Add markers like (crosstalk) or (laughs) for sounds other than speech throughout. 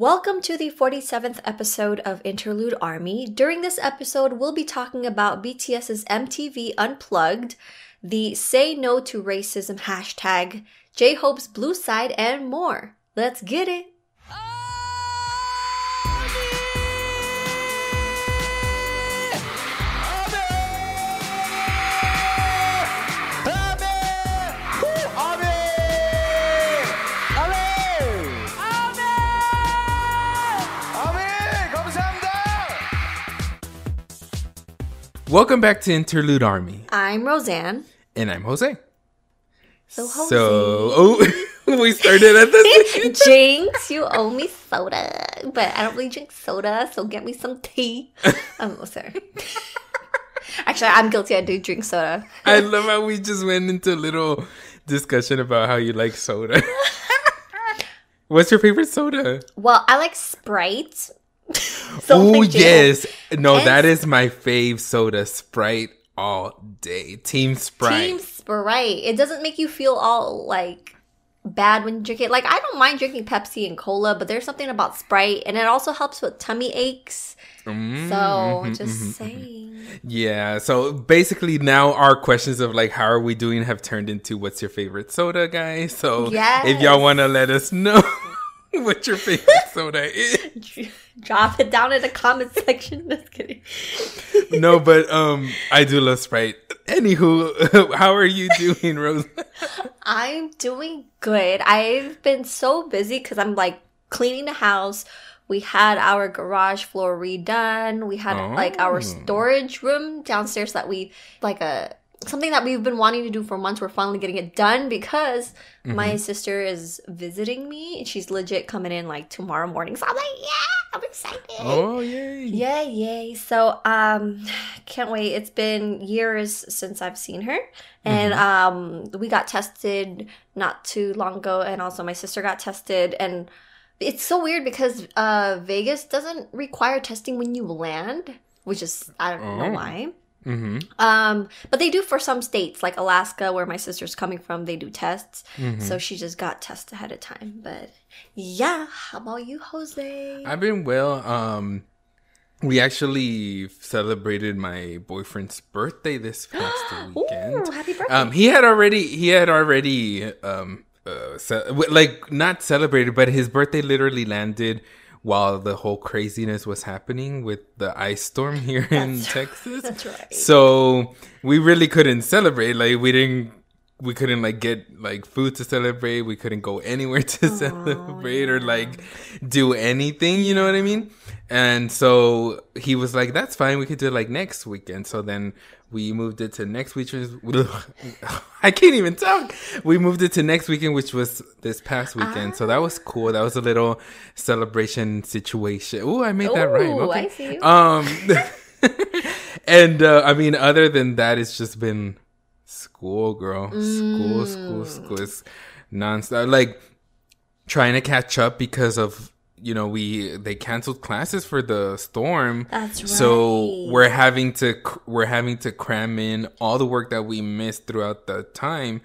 Welcome to the 47th episode of Interlude Army. During this episode, we'll be talking about BTS's MTV Unplugged, the Say No to Racism hashtag, J Hope's Blue Side, and more. Let's get it! Welcome back to Interlude Army, I'm Roseanne. and I'm Jose. So, Jose. So, oh, (laughs) we started at the (laughs) Jinx, you owe me soda. But I don't really drink soda, so get me some tea. I'm (laughs) um, oh, sorry. Actually, I'm guilty. I do drink soda. I love how we just went into a little discussion about how you like soda. What's your favorite soda? Well, I like Sprite. (laughs) Oh yes, no, And- that is my fave soda. Sprite all day. Team Sprite. Team Sprite. It doesn't make you feel all like bad when you drink it. Like I don't mind drinking Pepsi and cola, but there's something about Sprite, and it also helps with tummy aches. Mm, So mhm, just mhm. saying. Yeah, so basically now our questions of like how are we doing have turned into what's your favorite soda, guys? So if y'all want to let us (laughs) know what your favorite soda is. (laughs) Drop it down in the comment section. (laughs) Just kidding. No, but um I do love Sprite. Anywho, (laughs) how are you doing, Rose? I'm doing good. I've been so busy because I'm like cleaning the house. We had our garage floor redone. We had like our Oh. storage room downstairs that we like a something that we've been wanting to do for months. We're finally getting it done because my sister is visiting me. and She's legit coming in like tomorrow morning. So I'm like, yeah, I'm excited. Oh yay. Yay, yay. So um (sighs) can't wait. It's been years since I've seen her. And um we got tested not too long ago and also my sister got tested and it's so weird because uh Vegas doesn't require testing when you land, which is I don't know Oh. why. Mm-hmm. Um, but they do for some states, like Alaska, where my sister's coming from. They do tests, so she just got tests ahead of time. But yeah, how about you, Jose? I've been well. Um we actually celebrated my boyfriend's birthday this (gasps) past weekend. Ooh, happy birthday! Um, he had already he had already um uh, ce- like not celebrated, but his birthday literally landed while the whole craziness was happening with the ice storm (laughs) here in Texas. That's right. So we really couldn't celebrate. Like we didn't. We couldn't like get like food to celebrate. We couldn't go anywhere (laughs) to celebrate or like do anything. You know what I mean? And so he was like, "That's fine. We could do it like next weekend." So then we moved it to next weekend. (laughs) I can't even talk. We moved it to next weekend, which was this past weekend. So that was cool. That was a little celebration situation. Oh, I made that right. Ooh, Okay. I see you. Um, (laughs) and uh, I mean, other than that, it's just been school, girl. School, school, mm. school. It's nonstop. Like trying to catch up because of you know we they canceled classes for the storm. That's right So we're having to we're having to cram in all the work that we missed throughout the time.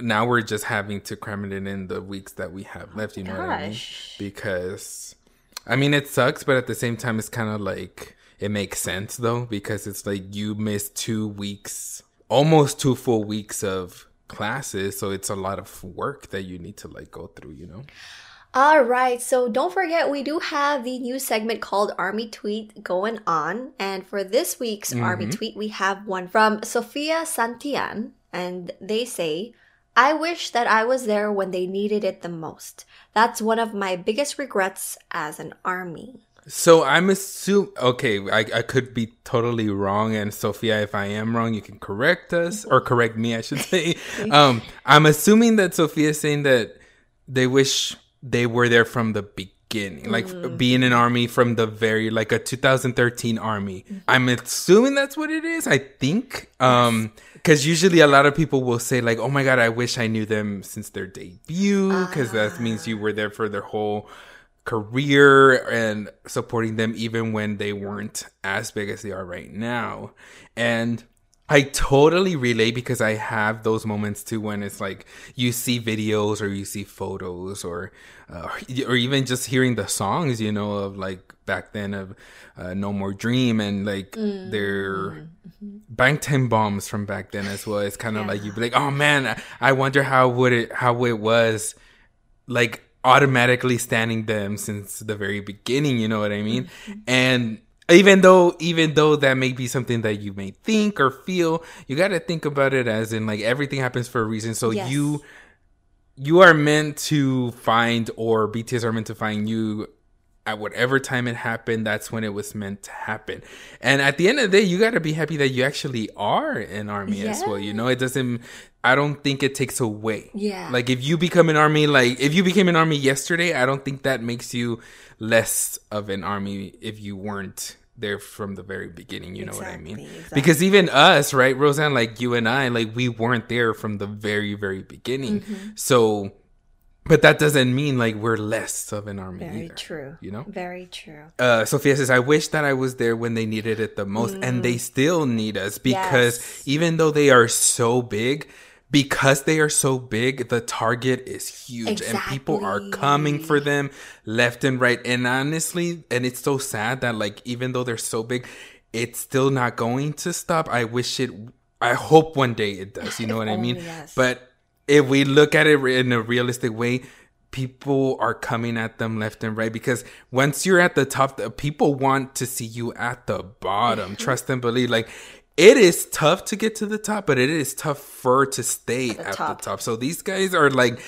Now we're just having to cram it in in the weeks that we have left. You know what I mean? Because I mean, it sucks, but at the same time, it's kind of like it makes sense though, because it's like you missed two weeks, almost two full weeks of classes, so it's a lot of work that you need to like go through, you know. All right, so don't forget we do have the new segment called Army Tweet going on. And for this week's Army mm-hmm. Tweet, we have one from Sofia Santian. And they say, I wish that I was there when they needed it the most. That's one of my biggest regrets as an army. So I'm assuming, okay, I, I could be totally wrong. And Sophia, if I am wrong, you can correct us or correct me, I should say. (laughs) um, I'm assuming that Sophia is saying that they wish they were there from the beginning, like being an army from the very, like a 2013 army. I'm assuming that's what it is. I think. Um, because usually a lot of people will say like, "Oh my god, I wish I knew them since their debut," because that means you were there for their whole career and supporting them even when they weren't as big as they are right now. And I totally relate because I have those moments too when it's like you see videos or you see photos or uh, or even just hearing the songs, you know, of like back then of uh, No More Dream and like their Bangtan bombs from back then as well. It's kind of like you'd be like, oh man, I wonder how would it how it was like automatically standing them since the very beginning you know what i mean and even though even though that may be something that you may think or feel you got to think about it as in like everything happens for a reason so Yes. you you are meant to find or bts are meant to find you at whatever time it happened that's when it was meant to happen and at the end of the day you got to be happy that you actually are an army as well you know it doesn't i don't think it takes away Yeah. like if you become an army like if you became an army yesterday i don't think that makes you less of an army if you weren't there from the very beginning you know what i mean exactly. because even us right roseanne like you and i like we weren't there from the very very beginning Mm-hmm. so but that doesn't mean like we're less of an army Very either, true. you know Very true. uh, Sophia says, I wish that I was there when they needed it the most. And they still need us because Mm. Yes. even though they are so big, because they are so big, the target is huge and people are coming for them left and right. And honestly, and it's so sad that like, even though they're so big, it's still not going to stop. I wish it, I hope one day it does. You know what I (laughs) mean? yes. But if we look at it in a realistic way, people are coming at them left and right because once you're at the top, the people want to see you at the bottom. (laughs) Trust and believe. Like it is tough to get to the top, but it is tougher to stay at the top. top. So these guys are like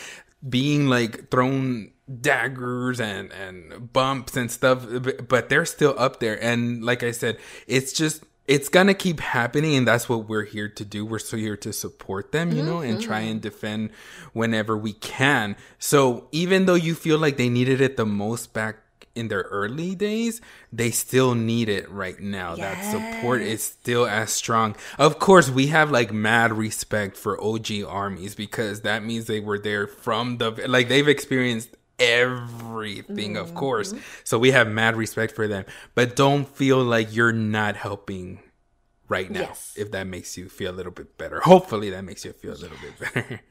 being like thrown daggers and and bumps and stuff but they're still up there and like i said it's just it's gonna keep happening and that's what we're here to do. We're still here to support them you know and try mm-hmm. and defend whenever we can. So even though you feel like they needed it the most back in their early days they still need it right now. That support is still as strong. Of course we have like mad respect for og armies because that means they were there from the like they've experienced everything of mm-hmm. course so we have mad respect for them but don't feel like you're not helping right now Yes. if that makes you feel a little bit better hopefully that makes you feel a little bit better (laughs)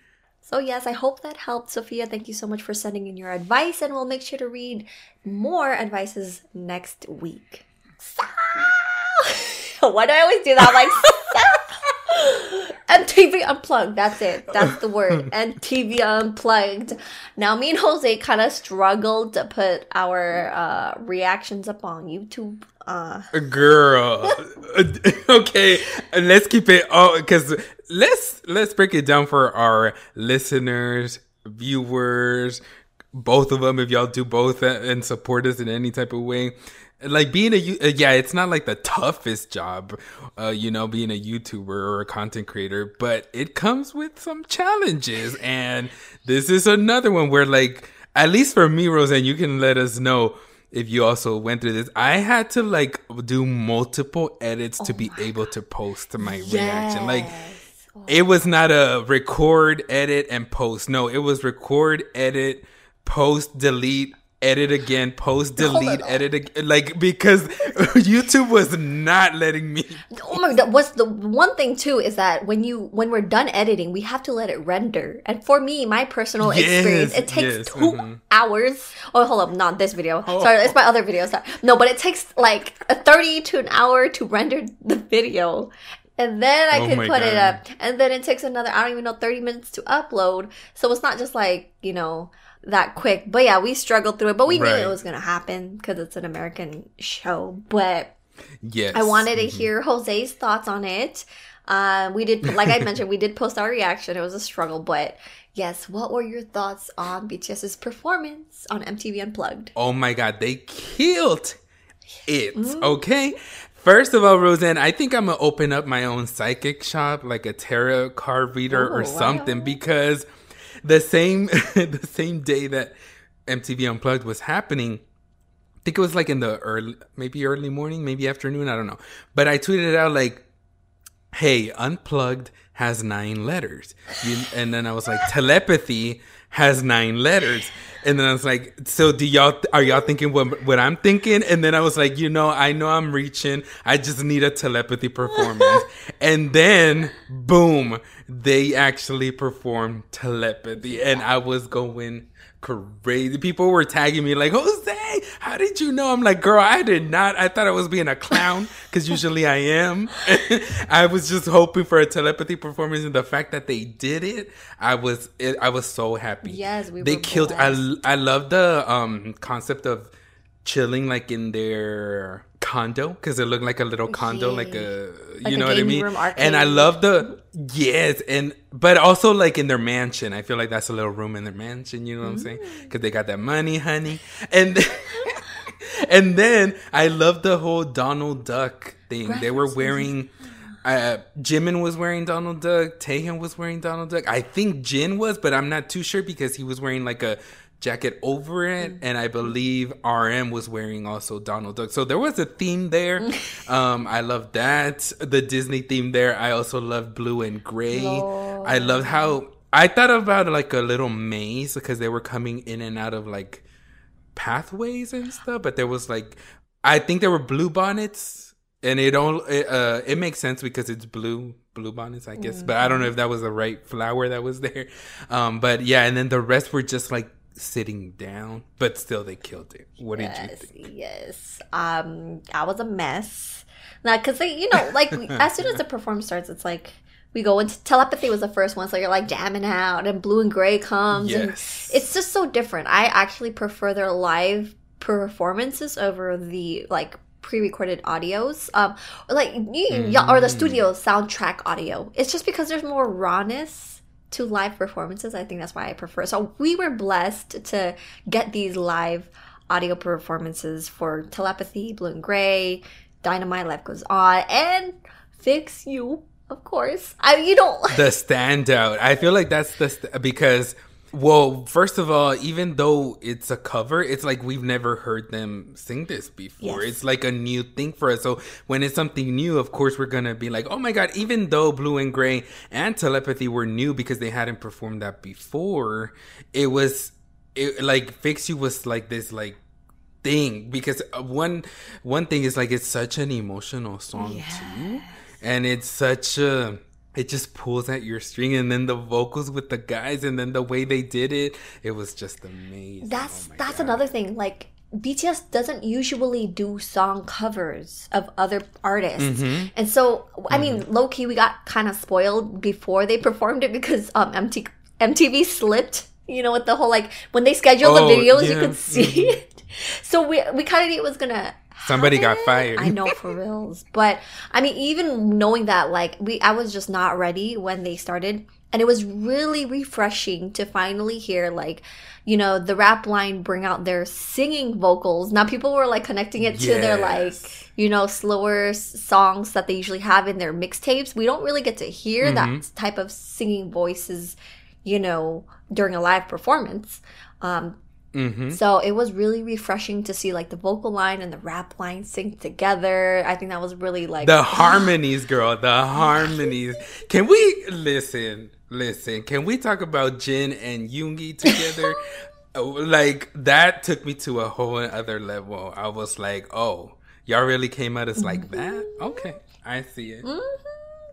So, yes, I hope that helped. Sophia, thank you so much for sending in your advice, and we'll make sure to read more advices next week. So, (laughs) Why do I always do that? I'm like, (laughs) (laughs) MTV Unplugged. That's it. That's the word. (laughs) MTV Unplugged. Now, me and Jose kind of struggled to put our uh, reactions up on YouTube. Uh, girl (laughs) okay let's keep it all because let's let's break it down for our listeners viewers both of them if y'all do both and support us in any type of way like being a uh, yeah it's not like the toughest job uh you know being a youtuber or a content creator but it comes with some challenges. And this is another one where like at least for me roseanne you can let us know if you also went through this. I had to like do multiple edits to be able to post my reaction. Like it was not a record, edit, and post. No, it was record, edit, post, delete, edit again, post, delete, edit again. Like because (laughs) YouTube was not letting me. Oh my god! What's the one thing too is that when you when we're done editing, we have to let it render. And for me, my personal Yes, experience, it takes yes, 2 mhm. hours. Oh, hold up, not this video. Sorry, it's my other video. Sorry. No, but it takes like a thirty to an hour to render the video. and then I Oh could my put it up. And then it takes another, I don't even know, 30 minutes to upload. So it's not just like, you know, that quick. But yeah, we struggled through it, but we knew it was going to happen because it's an American show. But Yes. I wanted to Mhm. hear Jose's thoughts on it. Uh, we did, like I mentioned, we did post our reaction. It was a struggle, but yes, what were your thoughts on BTS's performance on MTV Unplugged? Oh my god, they killed it. Mm. Okay. First of all, Roseanne, I think I'm gonna open up my own psychic shop, like a tarot card reader Oh, or wow. something, because the same (laughs) the same day that MTV Unplugged was happening, I think it was like in the early, maybe early morning, maybe afternoon, I don't know. But I tweeted out like, "Hey, Unplugged has nine letters," you, and then I was like, "Telepathy has nine letters." And then I was like, "So do y'all are y'all thinking what what I'm thinking?" And then I was like, "You know, I know I'm reaching. I just need a telepathy (laughs) performance." and then, boom, they actually performed telepathy, and I was going crazy. People were tagging me like, Jose, how did you know? I'm like, girl, I did not. I thought I was being a clown because usually I am. (laughs) I was just hoping for a telepathy performance, and the fact that they did it, I was, it, I was so happy. Yes, we they killed. I. I love the um concept of chilling like in their condo because it looked like a little condo, like a Like you a know what I mean. and I love the yes, and but also like in their mansion. I feel like that's a little room in their mansion. You know what I'm saying? Mm. Because they got that money, honey, and. (laughs) And then I love the whole Donald Duck thing. They were wearing uh Jimin was wearing Donald Duck, Taehyung was wearing Donald Duck. I think Jin was, but I'm not too sure because he was wearing like a jacket over it and I believe RM was wearing also Donald Duck. So there was a theme there. (laughs) um I love that. The Disney theme there. I also love blue and gray. I love how I thought about like a little maze because they were coming in and out of like pathways and stuff, but there was like I think there were blue bonnets, and it all it, uh it makes sense because it's blue blue bonnets, I guess. But I don't know if that was the right flower that was there. Um, but yeah, and then the rest were just like sitting down, but still they killed it. What did you Yes, think? yes. Um, I was a mess. Now, because they, you know, like (laughs) as soon as the performance starts, it's like we go into telepathy was the first one, so you're like jamming out, and blue and gray comes, Yes. and it's just so different. I actually prefer their live performances over the like pre-recorded audios um like yeah, or the studio soundtrack audio it's just because there's more rawness to live performances i think that's why i prefer so we were blessed to get these live audio performances for telepathy blue and gray dynamite life goes on and fix you of course i you know the standout. I feel like that's the st- because well, first of all, even though it's a cover, it's like we've never heard them sing this before. Yes. It's like a new thing for us. So when it's something new, of course we're gonna be like, oh my god! Even though Blue and Gray and Telepathy were new because they hadn't performed that before, it was it like Fix You was like this like thing because uh, one one thing is like it's such an emotional song too and it's such a it just pulls at your string and then the vocals with the guys and then the way they did it it was just amazing That's Oh that's God. another thing. Like BTS doesn't usually do song covers of other artists, Mm-hmm. and so I mean, low key, we got kind of spoiled before they performed it because um MT- MTV slipped. You know, with the whole like when they scheduled Oh, the videos, you could (laughs) see it. So we we kind of knew it was gonna. Somebody got fired. I know for reals, but I mean, even knowing that, like we, I was just not ready when they started, and it was really refreshing to finally hear, like, you know, the rap line bring out their singing vocals. Now people were like connecting it to their like, you know, slower songs that they usually have in their mixtapes. We don't really get to hear Mm-hmm. that type of singing voices, you know, during a live performance. Um, Mhm. so it was really refreshing to see like the vocal line and the rap line sync together. I think that was really like the (gasps) harmonies girl the (laughs) harmonies can we listen listen can we talk about jin and yoongi (laughs) together Oh, like that took me to a whole other level i was like oh y'all really came at us like that Mm-hmm. okay i see it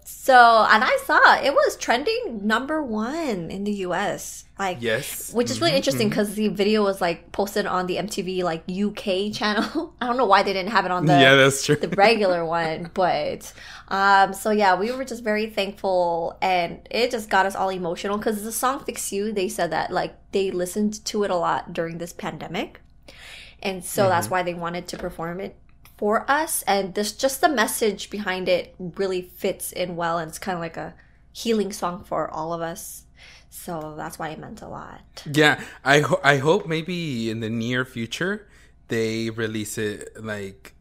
So, and I saw it was trending number one in the US. Like, Yes. which is really Mhm, interesting because the video was like posted on the MTV like UK channel. (laughs) I don't know why they didn't have it on the yeah, that's true. the regular one, (laughs) but um, so yeah, we were just very thankful, and it just got us all emotional because the song "Fix You," they said that like they listened to it a lot during this pandemic, and so Mm-hmm. that's why they wanted to perform it for us, and this just the message behind it really fits in well, and it's kind of like a healing song for all of us. So that's why it meant a lot. Yeah, I ho- I hope maybe in the near future they release it like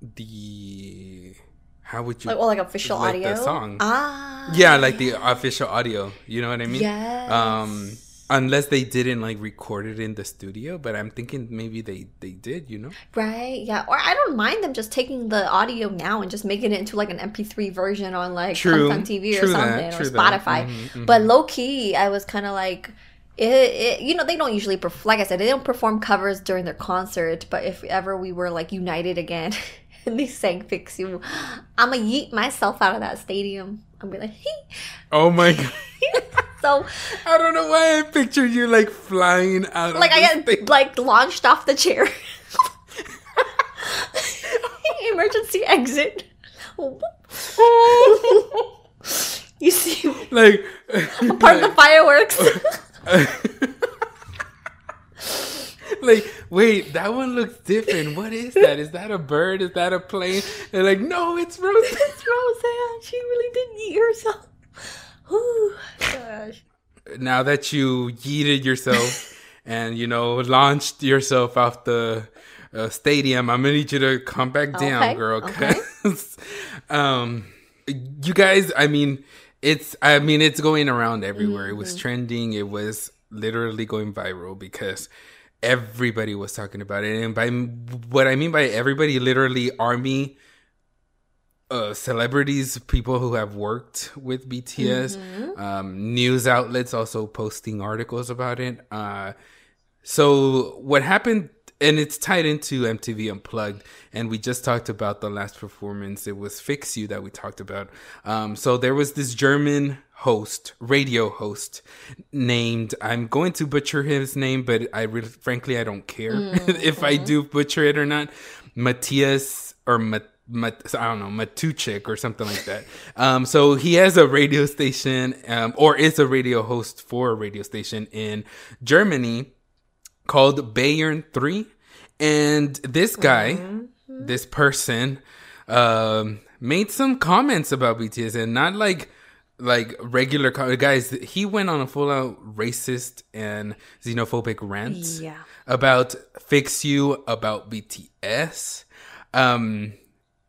the how would you Like, well, like official like the audio song. Ah, yeah like the official audio you know what I mean Yes. um unless they didn't like record it in the studio but I'm thinking maybe they they did you know Right, yeah. Or I don't mind them just taking the audio now and just making it into like an MP3 version on like True. Content TV or True that, something or. Spotify. Mhm, But low key, I was kind of like, it, it, you know, they don't usually, perf- like I said, they don't perform covers during their concert. But if ever we were like united again (laughs) and they sang Fix You, I'm going to yeet myself out of that stadium. I'm to like, oh my (laughs) god so I don't know why I pictured you like flying out like I get thing. like launched off the chair. (laughs) Emergency exit. (laughs) you see like (laughs) part of the fireworks. like, wait, that one looks different. What is that? Is that a bird? Is that a plane? They're like, no, it's Rose. it's Roseanne. She really didn't eat herself. Gosh. now that you yeeted yourself (laughs) and you know launched yourself off the uh, stadium, I'm gonna need you to come back down, Okay, girl. okay. 'cause, um, you guys, I mean, it's, I mean, it's going around everywhere. It was Mm-hmm. trending. It was literally going viral because everybody was talking about it. And by what I mean by everybody, literally army uh, celebrities, people who have worked with BTS, um, news outlets also posting articles about it. Uh, so what happened, and it's tied into MTV Unplugged, and we just talked about the last performance. It was Fix You that we talked about. Um, so there was this German host, radio host, named I'm going to butcher his name, but I really, frankly, I don't care (laughs) if I do butcher it or not. Matthias or Mat- Mat- I don't know, Matuchik or something like that. Um, so he has a radio station, um, or is a radio host for a radio station in Germany called Bayern 3. And this guy, this person, um, made some comments about BTS and not like like regular co- guys. He went on a full out racist and xenophobic rant Yeah. about Fix You, about BTS. Um,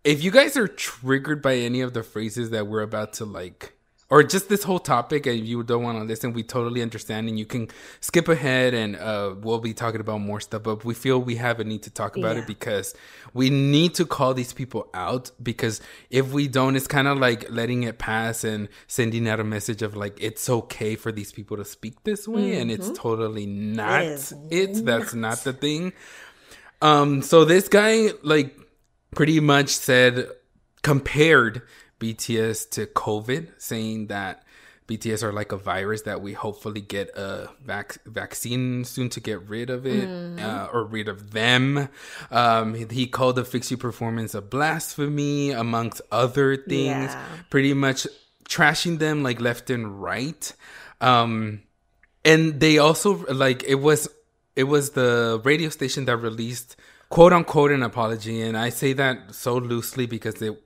if you guys are triggered by any of the phrases that we're about to like, or just this whole topic, and you don't want to listen, we totally understand, and you can skip ahead, and uh, we'll be talking about more stuff. But we feel we have a need to talk about Yeah. it because we need to call these people out. Because if we don't, it's kind of like letting it pass and sending out a message of like it's okay for these people to speak this way, and it's totally not. is It that's not (laughs) the thing. Um, so this guy like pretty much said compared BTS to COVID, saying that BTS are like a virus that we hopefully get a vac- vaccine soon to get rid of it uh, or rid of them. Um, he, he called the Fix You performance a blasphemy, amongst other things. Yeah. Pretty much trashing them like left and right. Um, and they also like it was it was the radio station that released quote unquote an apology and i say that so loosely because it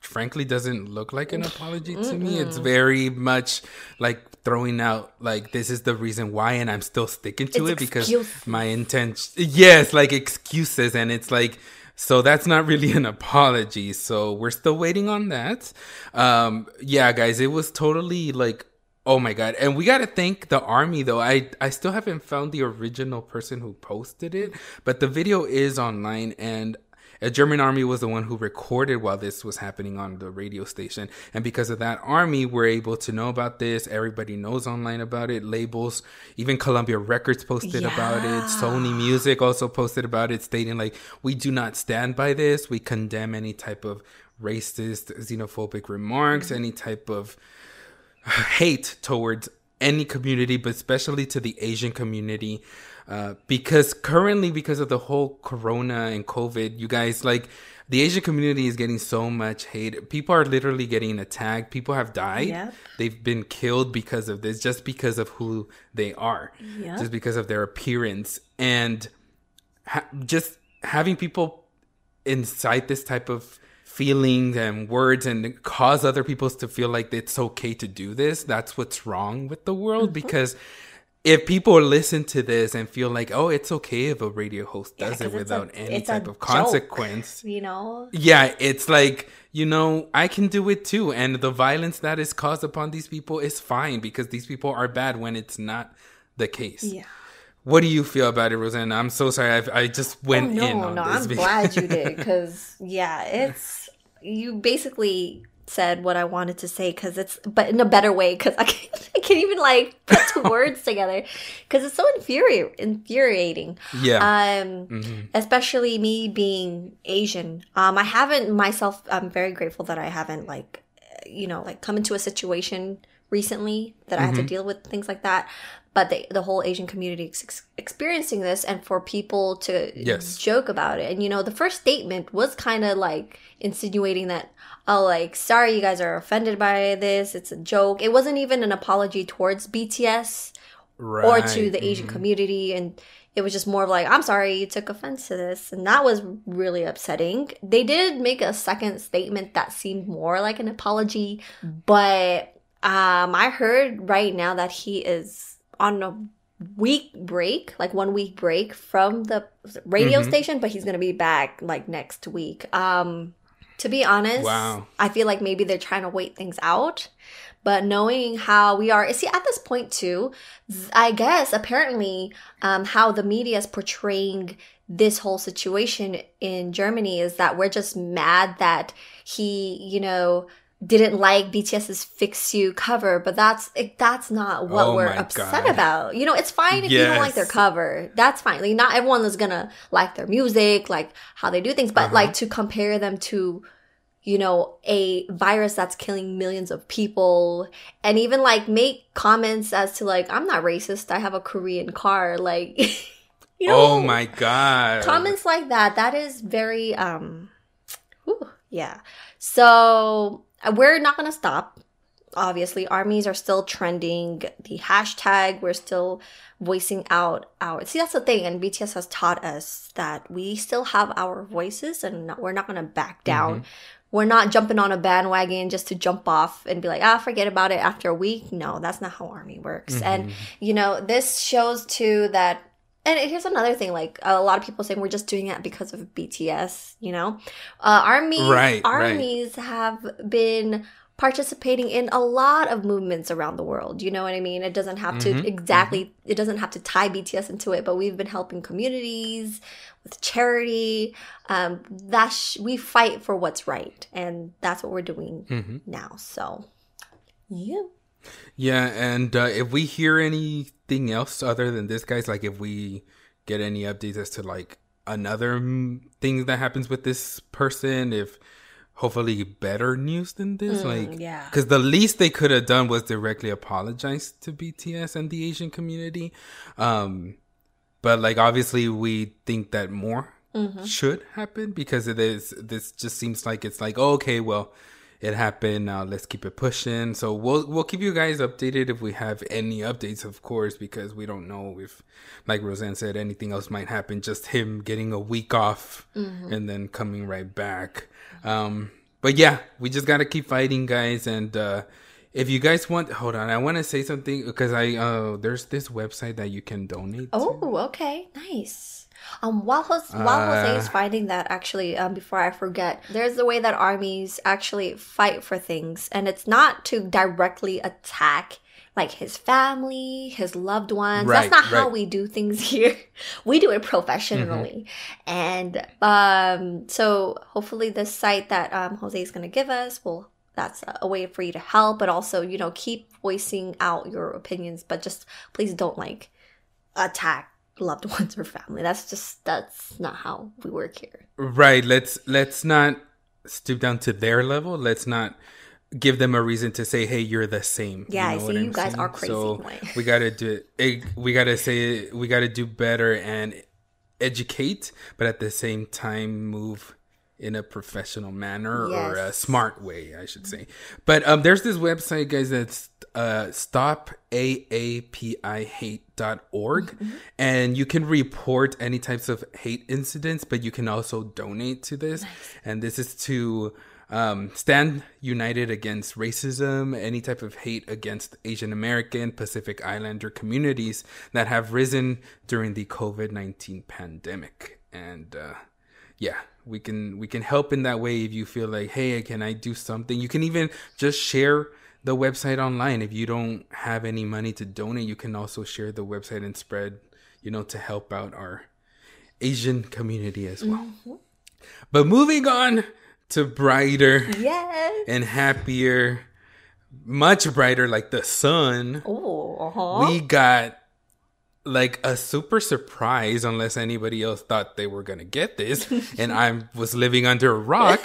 frankly doesn't look like an apology to me. It's very much like throwing out like this is the reason why and i'm still sticking to It's it because excuses. my intention yes like excuses and it's like so that's not really an apology so we're still waiting on that. Um yeah guys it was totally like Oh my god! And we gotta thank the army though. I I still haven't found the original person who posted it, but the video is online, and a German army was the one who recorded while this was happening on the radio station. And because of that army, we're able to know about this. Everybody knows online about it. Labels, even Columbia Records posted about it. Sony Music also posted about it, stating like, "We do not stand by this. We condemn any type of." racist, xenophobic remarks, mm-hmm. any type of hate towards any community, but especially to the Asian community. Uh, because currently, because of the whole Corona and COVID, you guys like the Asian community is getting so much hate. People are literally getting attacked. People have died. Yep. They've been killed because of this, just because of who they are, Yep. just because of their appearance, and ha- just having people incite this type of feelings and words and cause other people to feel like it's okay to do this that's what's wrong with the world Mm-hmm. because if people listen to this and feel like oh it's okay if a radio host Yeah, it it's a- without any type of joke. consequence You know? yeah it's like you know i can do it too and the violence that is caused upon these people is fine because these people are bad when it's not the case Yeah. what do you feel about it rosanna i'm so sorry I've, i just went oh, in no, on no, I'm (laughs) because- glad you did because yeah, it's you basically said what I wanted to say because it's but in a better way because I can't, (laughs) I can't even like put two (laughs) words together because it's so infuri- infuriating. yeah Um, Mhm. especially me being Asian. Um, I haven't myself. I'm very grateful that I haven't like, you know, like come into a situation recently that I had to deal with things like that. But the the whole Asian community is ex- experiencing this, and for people to Yes. joke about it, and you know, the first statement was kind of like insinuating that. Oh, like, sorry, you guys are offended by this. It's a joke. It wasn't even an apology towards BTS or to Right. Mm-hmm. the Asian community. And it was just more of like, I'm sorry you took offense to this. And that was really upsetting. They did make a second statement that seemed more like an apology, but um, I heard right now that he is on a week break, like one week break from the radio Mhm. station, but he's going to be back like next week. Um, to be honest, Wow. I feel like maybe they're trying to wait things out. But knowing how we are, see, at this point too, I guess apparently um, how the media is portraying this whole situation in Germany is that we're just mad that he, you know, didn't like BTS's "Fix You" cover, but that's it, that's not what Oh we're upset God. about. You know, it's fine if you don't like their cover. That's fine. Like not everyone is gonna like their music, like how they do things, but Uh-huh. like to compare them to you know, a virus that's killing millions of people and even like make comments as to like, I'm not racist. I have a Korean car. Like, (laughs) you know, oh my god comments like that, that is very, um, whew, yeah. So Uh, we're not going to stop. Obviously, armies are still trending. The hashtag, we're still voicing out our. See, that's the thing. And BTS has taught us that we still have our voices and not, we're not going to back mm-hmm. down. We're not jumping on a bandwagon just to jump off and be like, ah, forget about it after a week. No, that's not how army works. And, mm-hmm. you know, this shows too that and here's another thing like a lot of people saying we're just doing it because of bts you know? Uh, armies Right, right. have been participating in a lot of movements around the world you know what i mean? It doesn't have Mm-hmm, to exactly it doesn't have to tie bts into it but we've been helping communities with charity. Um that sh- we fight for what's right and that's what we're doing Mhm. now so yeah Yeah, and uh, if we hear anything else other than this, guys, like if we get any updates as to like another mm, thing that happens with this person, if hopefully better news than this, like yeah. because the least they could have done was directly apologize to BTS and the Asian community. Um, but like obviously we think that more should happen because it is. This just seems like it's like oh, okay, well it happened. Now let's keep it pushing. So we'll we'll keep you guys updated if we have any updates, of course, because we don't know if, like Roseanne said, anything else might happen. Just him getting a week off and then coming right back. Um, but yeah, we just gotta keep fighting, guys. And uh, if you guys want, hold on, I want to say something because I uh, there's this website that you can donate. to. Oh, okay, nice. Um, while Jose, while Jose is Uh, finding that, actually, um, before I forget, there's the way that armies actually fight for things, and it's not to directly attack like his family, his loved ones. Right, That's not how we do things (laughs) here. we do it professionally, and um, so hopefully this site that um, Jose is going to give us will. That's a way for you to help, but also, you know, keep voicing out your opinions, but just please don't like attack loved (laughs) ones or family. That's just that's not how we work here. Right. Let's let's not stoop down to their level. Let's not give them a reason to say, "Hey, you're the same." Yeah, I know see what you I'm guys saying? are crazy. So (laughs) we gotta do it. We gotta say we gotta do better and educate, but at the same time move in a professional manner or a smart way, I should say. But um, there's this website, guys, that's uh, stopaapihate.org. Mm-hmm. And you can report any types of hate incidents, but you can also donate to this. And this is to um, stand united against racism, any type of hate against Asian American, Pacific Islander communities that have risen during the COVID 19 pandemic. And uh, yeah we can we can help in that way if you feel like hey can i do something you can even just share the website online if you don't have any money to donate you can also share the website and spread you know to help out our asian community as well but moving on to brighter Yes. and happier much brighter like the sun Oh, uh-huh. we got like a super surprise unless anybody else thought they were gonna get this (laughs) and i was living under a rock.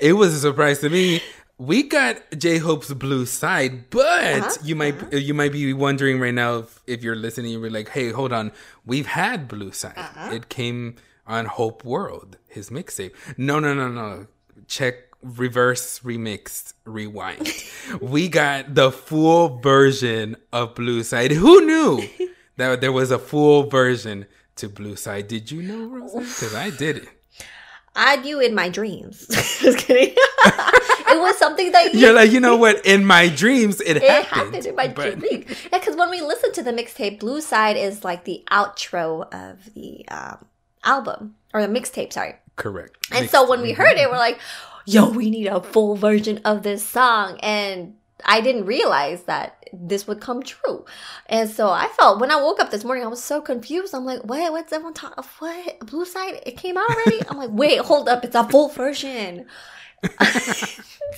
It was a surprise to me. We got j-hope's blue side but uh-huh. you might uh-huh. you might be wondering right now if, if you're listening you're like hey hold on. We've had blue side. Uh-huh. It came on hope world his mixtape. No no no no. Check reverse remix rewind. (laughs) We got the full version of blue side. Who knew (laughs) that there was a full version to blue side did you know Rosa? because i did it (laughs) I knew in my dreams. (laughs) Just kidding. (laughs) it was something that you you're like you know what in my dreams it, it happened, happened in my but- dreams. Yeah, because when we listen to the mixtape, Blue Side is like the outro of the um, album or the mixtape. Sorry. correct And Mixed- so when we heard it, we're like, "Yo, we need a full version of this song." And I didn't realize that this would come true. And so I felt when I woke up this morning, I was so confused. I'm like, "What? What's everyone talking? What? Blue Side? It came out already?" I'm like, "Wait, hold up! It's a full version." (laughs)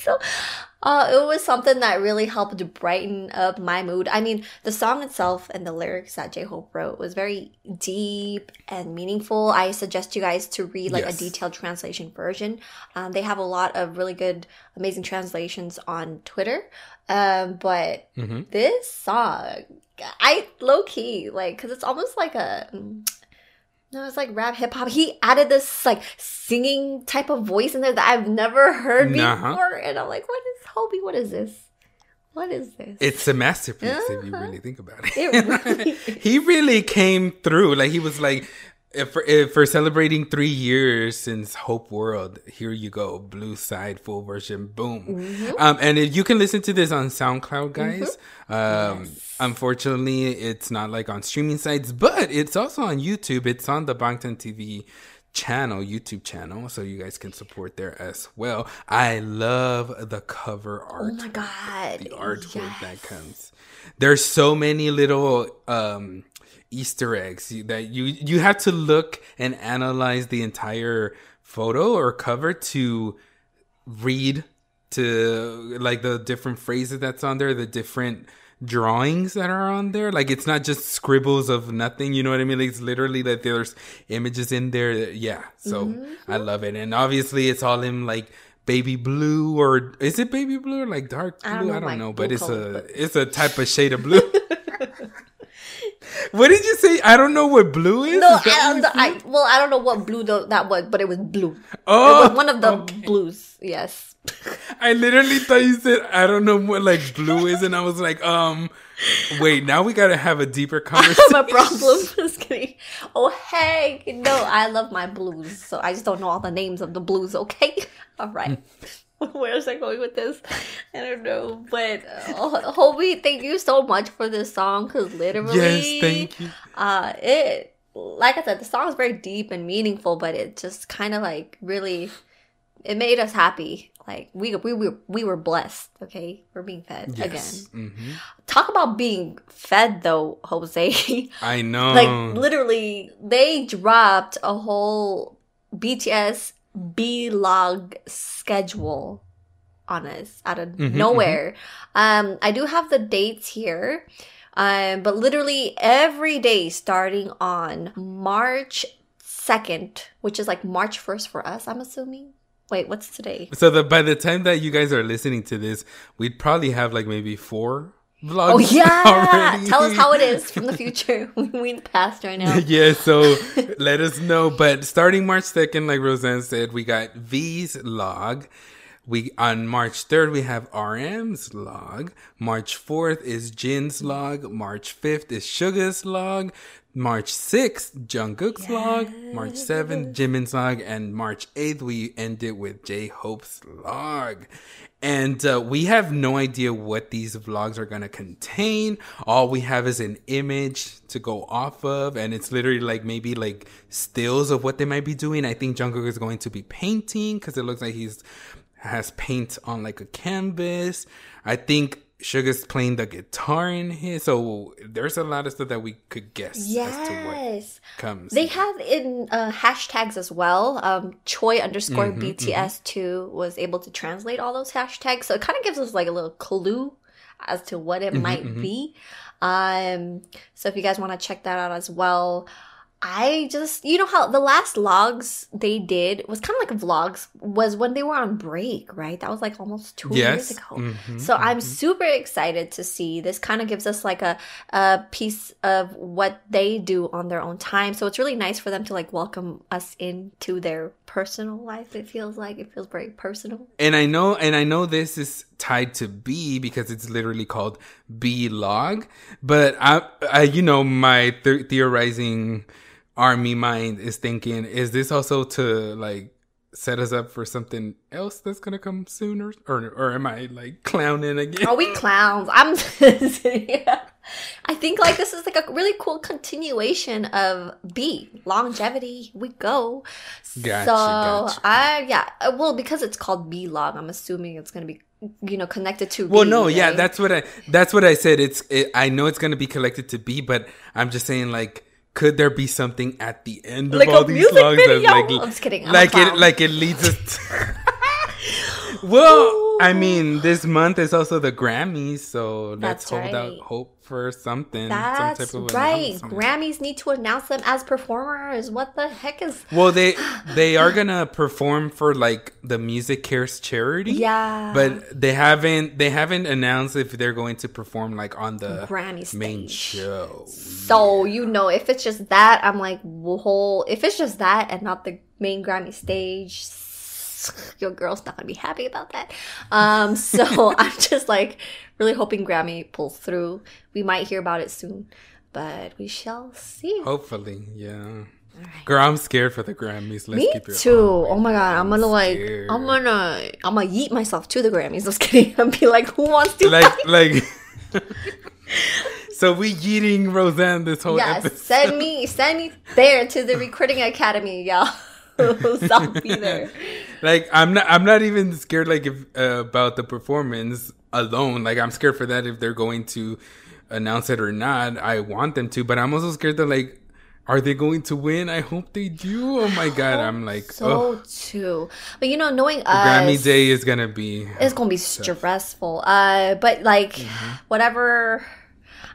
so uh, it was something that really helped brighten up my mood. I mean, the song itself and the lyrics that J Hope wrote was very deep and meaningful. I suggest you guys to read like Yes. a detailed translation version. Um, they have a lot of really good, amazing translations on Twitter. Um, but Mhm. this song, I low key like because it's almost like a. No, it's like rap hip hop. He added this like singing type of voice in there that I've never heard Uh-huh. before, and I'm like, "What is Hobi? What is this? What is this?" it's a masterpiece if you Uh-huh. really think about it. It (laughs) really he really came through. Like he was like, if for, if for celebrating three years since Hope World, here you go, Blue Side full version, boom. Mm-hmm. Um, and if you can listen to this on SoundCloud, guys. Um, unfortunately, it's not like on streaming sites, but it's also on YouTube. It's on the Bangtan TV channel, YouTube channel, so you guys can support there as well. I love the cover art oh my god, the artwork yes. that comes. There's so many little um, Easter eggs that you you have to look and analyze the entire photo or cover to read to like the different phrases that's on there, the different drawings that are on there. Like it's not just scribbles of nothing, you know what I mean? Like, it's literally that there's images in there. that- yeah. So I Mm-hmm. love it. And obviously it's all in like baby blue or is it baby blue or like dark blue? I I don't don't know know, but it's color, a but- it's a type of shade of blue. (laughs) what did you say? I don't know what blue is. No, Is I what don't know. I, well, I don't know what blue tho- that was, but it was blue. Oh, it was one of the okay. blues. Yes. (laughs) I literally thought you said I don't know what like blue is, and I was like, um, wait, now we gotta have a deeper (laughs) conversation. my problem. (laughs) Just kidding. Oh heck, no! I love my blues, so I just don't know all the names of the blues. Okay, all right. (laughs) Where is I going with this? I don't know, but uh, Hobi, thank you so much for this song because literally, Yes, thank you. Uh, it like I said, the song is very deep and meaningful, but it just kind of like really, it made us happy. Like we we were we were blessed. Okay, we're being fed Yes, again. hmm Talk about being fed though, Jose. (laughs) I know. like literally they dropped a whole bts b-log schedule on us out of Mhm, nowhere. um i do have the dates here um but literally every day starting on march 2nd which is like march 1st for us i'm assuming? Wait, what's today? So the by the time that you guys are listening to this, we'd probably have like maybe four vlogs. Oh (laughs) yeah, already. tell us how it is from the (laughs) future. (laughs) we in the past right now. yeah, so let us know. But starting March second, like Roseanne said, we got V's log. We on March third we have RM's log. March fourth is Jin's log. March fifth is Suga's log. March sixth, Jungkook's log. March seventh, Jimin's log, and March eighth we ended with J Hope's log. And uh, we have no idea what these vlogs are going to contain. All we have is an image to go off of, and it's literally like maybe like stills of what they might be doing. I think Jungkook is going to be painting because it looks like he's has paint on like a canvas. I think Suga's playing the guitar in here, so there's a lot of stuff that we could guess as to what Yes. comes. They have in uh, hashtags as well. Um, Choi underscore Mm-hmm, BTS two was able to translate all those hashtags, so it kind of gives us like a little clue as to what Mm-hmm, it might be. Um, so if you guys want to check that out as well. I just, you know how the last logs they did was kind of like vlogs was when they were on break, right? That was like almost two Yes. years ago. Mhm, So I'm super excited to see this kind of gives us like a, a piece of what they do on their own time. So it's really nice for them to like welcome us into their personal life. It feels like it feels very personal. and I know, and I know this is tied to B because it's literally called B log. But I, I you know, my th- theorizing army mind is thinking, is this also to like set us up for something else that's gonna come sooner, or or am I like clowning again? Are we clowns? I'm. (laughs) yeah. I think like this is like a really cool continuation of B longevity. We go. Gotcha, so gotcha. I yeah. uh, Well, because it's called B log, I'm assuming it's gonna be you know connected to. Well, B, no, yeah, that's what I that's what I said. It's it, I know it's gonna be collected to B, but I'm just saying like. Could there be something at the end of Like all these songs video? like I'm just kidding, I'm like it like it leads us to, (laughs) (laughs) Well, I mean, this month is also the Grammys, so let's hold right. out hope for something. That's some type of right. Grammys need to announce them as performers. What the heck is? Well, they (sighs) they are gonna perform for like the MusiCares charity. Yeah. But they haven't they haven't announced if they're going to perform like on the Grammy main stage. show. So you know, if it's just that, I'm like, whole. If it's just that and not the main Grammy stage, (laughs) your girl's not gonna be happy about that. Um, so (laughs) I'm just like really hoping Grammy pulls through. We might hear about it soon, but we shall see. Hopefully, yeah. Girl, I'm scared for the Grammys. Let's Me keep it too. Oh my god, I'm gonna like, scared. I'm gonna, I'm gonna yeet myself to the Grammys. (laughs) Just kidding. And be like, who wants to? like like. so we yeeting Roseanne this whole yes, episode. send me, send me there to the recording academy, y'all. so I'll be there. Like I'm not I'm not even scared like if uh, about the performance alone. Like I'm scared for that if they're going to announce it or not. I want them to, but I'm also scared that like are they going to win? I hope they do. Oh my god, I'm like So oh, too, but you know, knowing us, Grammy Day is gonna be it's gonna be stressful. Uh, but like, Mm-hmm. whatever.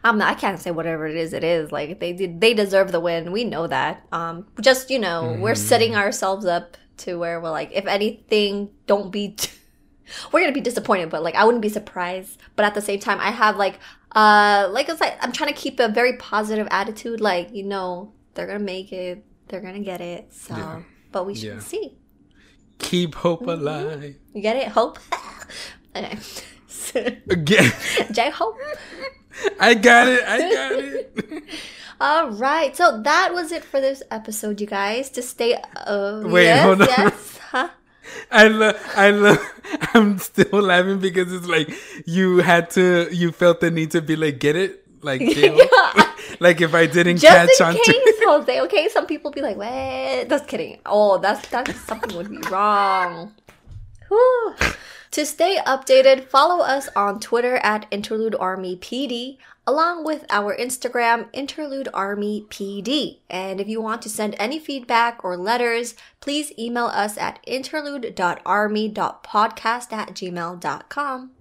I'm not, I can't say whatever it is. It is like they did. They deserve the win. We know that. Um, just you know, we're Mm-hmm. setting ourselves up to where we're like, if anything, don't be. T- (laughs) we're gonna be disappointed, but like I wouldn't be surprised. But at the same time, I have like, uh, like I said, I'm trying to keep a very positive attitude. Like you know, they're gonna make it. They're gonna get it. So, Yeah. but we should Yeah. see. keep hope Mm-hmm. alive. You get it? Hope. (laughs) okay. (laughs) Again, J Hope. I got it. I got it. All right. So that was it for this episode, you guys. To stay. Uh, Wait, yes, hold on. Yes. (laughs) Huh? I love, I love, (laughs) I'm still laughing because it's like you had to, you felt the need to be like, get it? Like, (laughs) Yeah. like if I didn't Just catch on case, to. Jose. Okay. Some people be like, "What?" Just kidding. Oh, that's that's something would be wrong. Whew. To stay updated, follow us on Twitter at Interlude Army PD, along with our Instagram Interlude Army PD. And if you want to send any feedback or letters, please email us at interlude.army.podcast at gmail.com.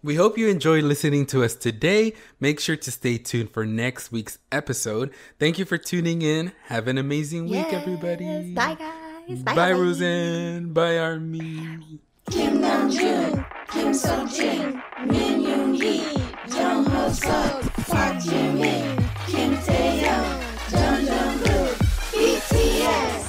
We hope you enjoyed listening to us today. Make sure to stay tuned for next week's episode. Thank you for tuning in. Have an amazing week, Yes. everybody. Bye, guys. Bye, Bye, Roseanne. Bye, Armin. Kim Namjoon, Kim Seokjin, Min Yoongi, Jung Hoseok, Park Jimin, Kim Taehyung, Jeon Jungkook, BTS.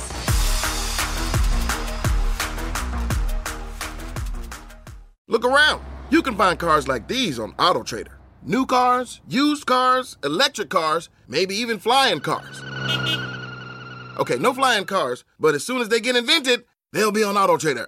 Look around. You can find cars like these on AutoTrader. New cars, used cars, electric cars, maybe even flying cars. Okay, no flying cars, but as soon as they get invented, they'll be on AutoTrader.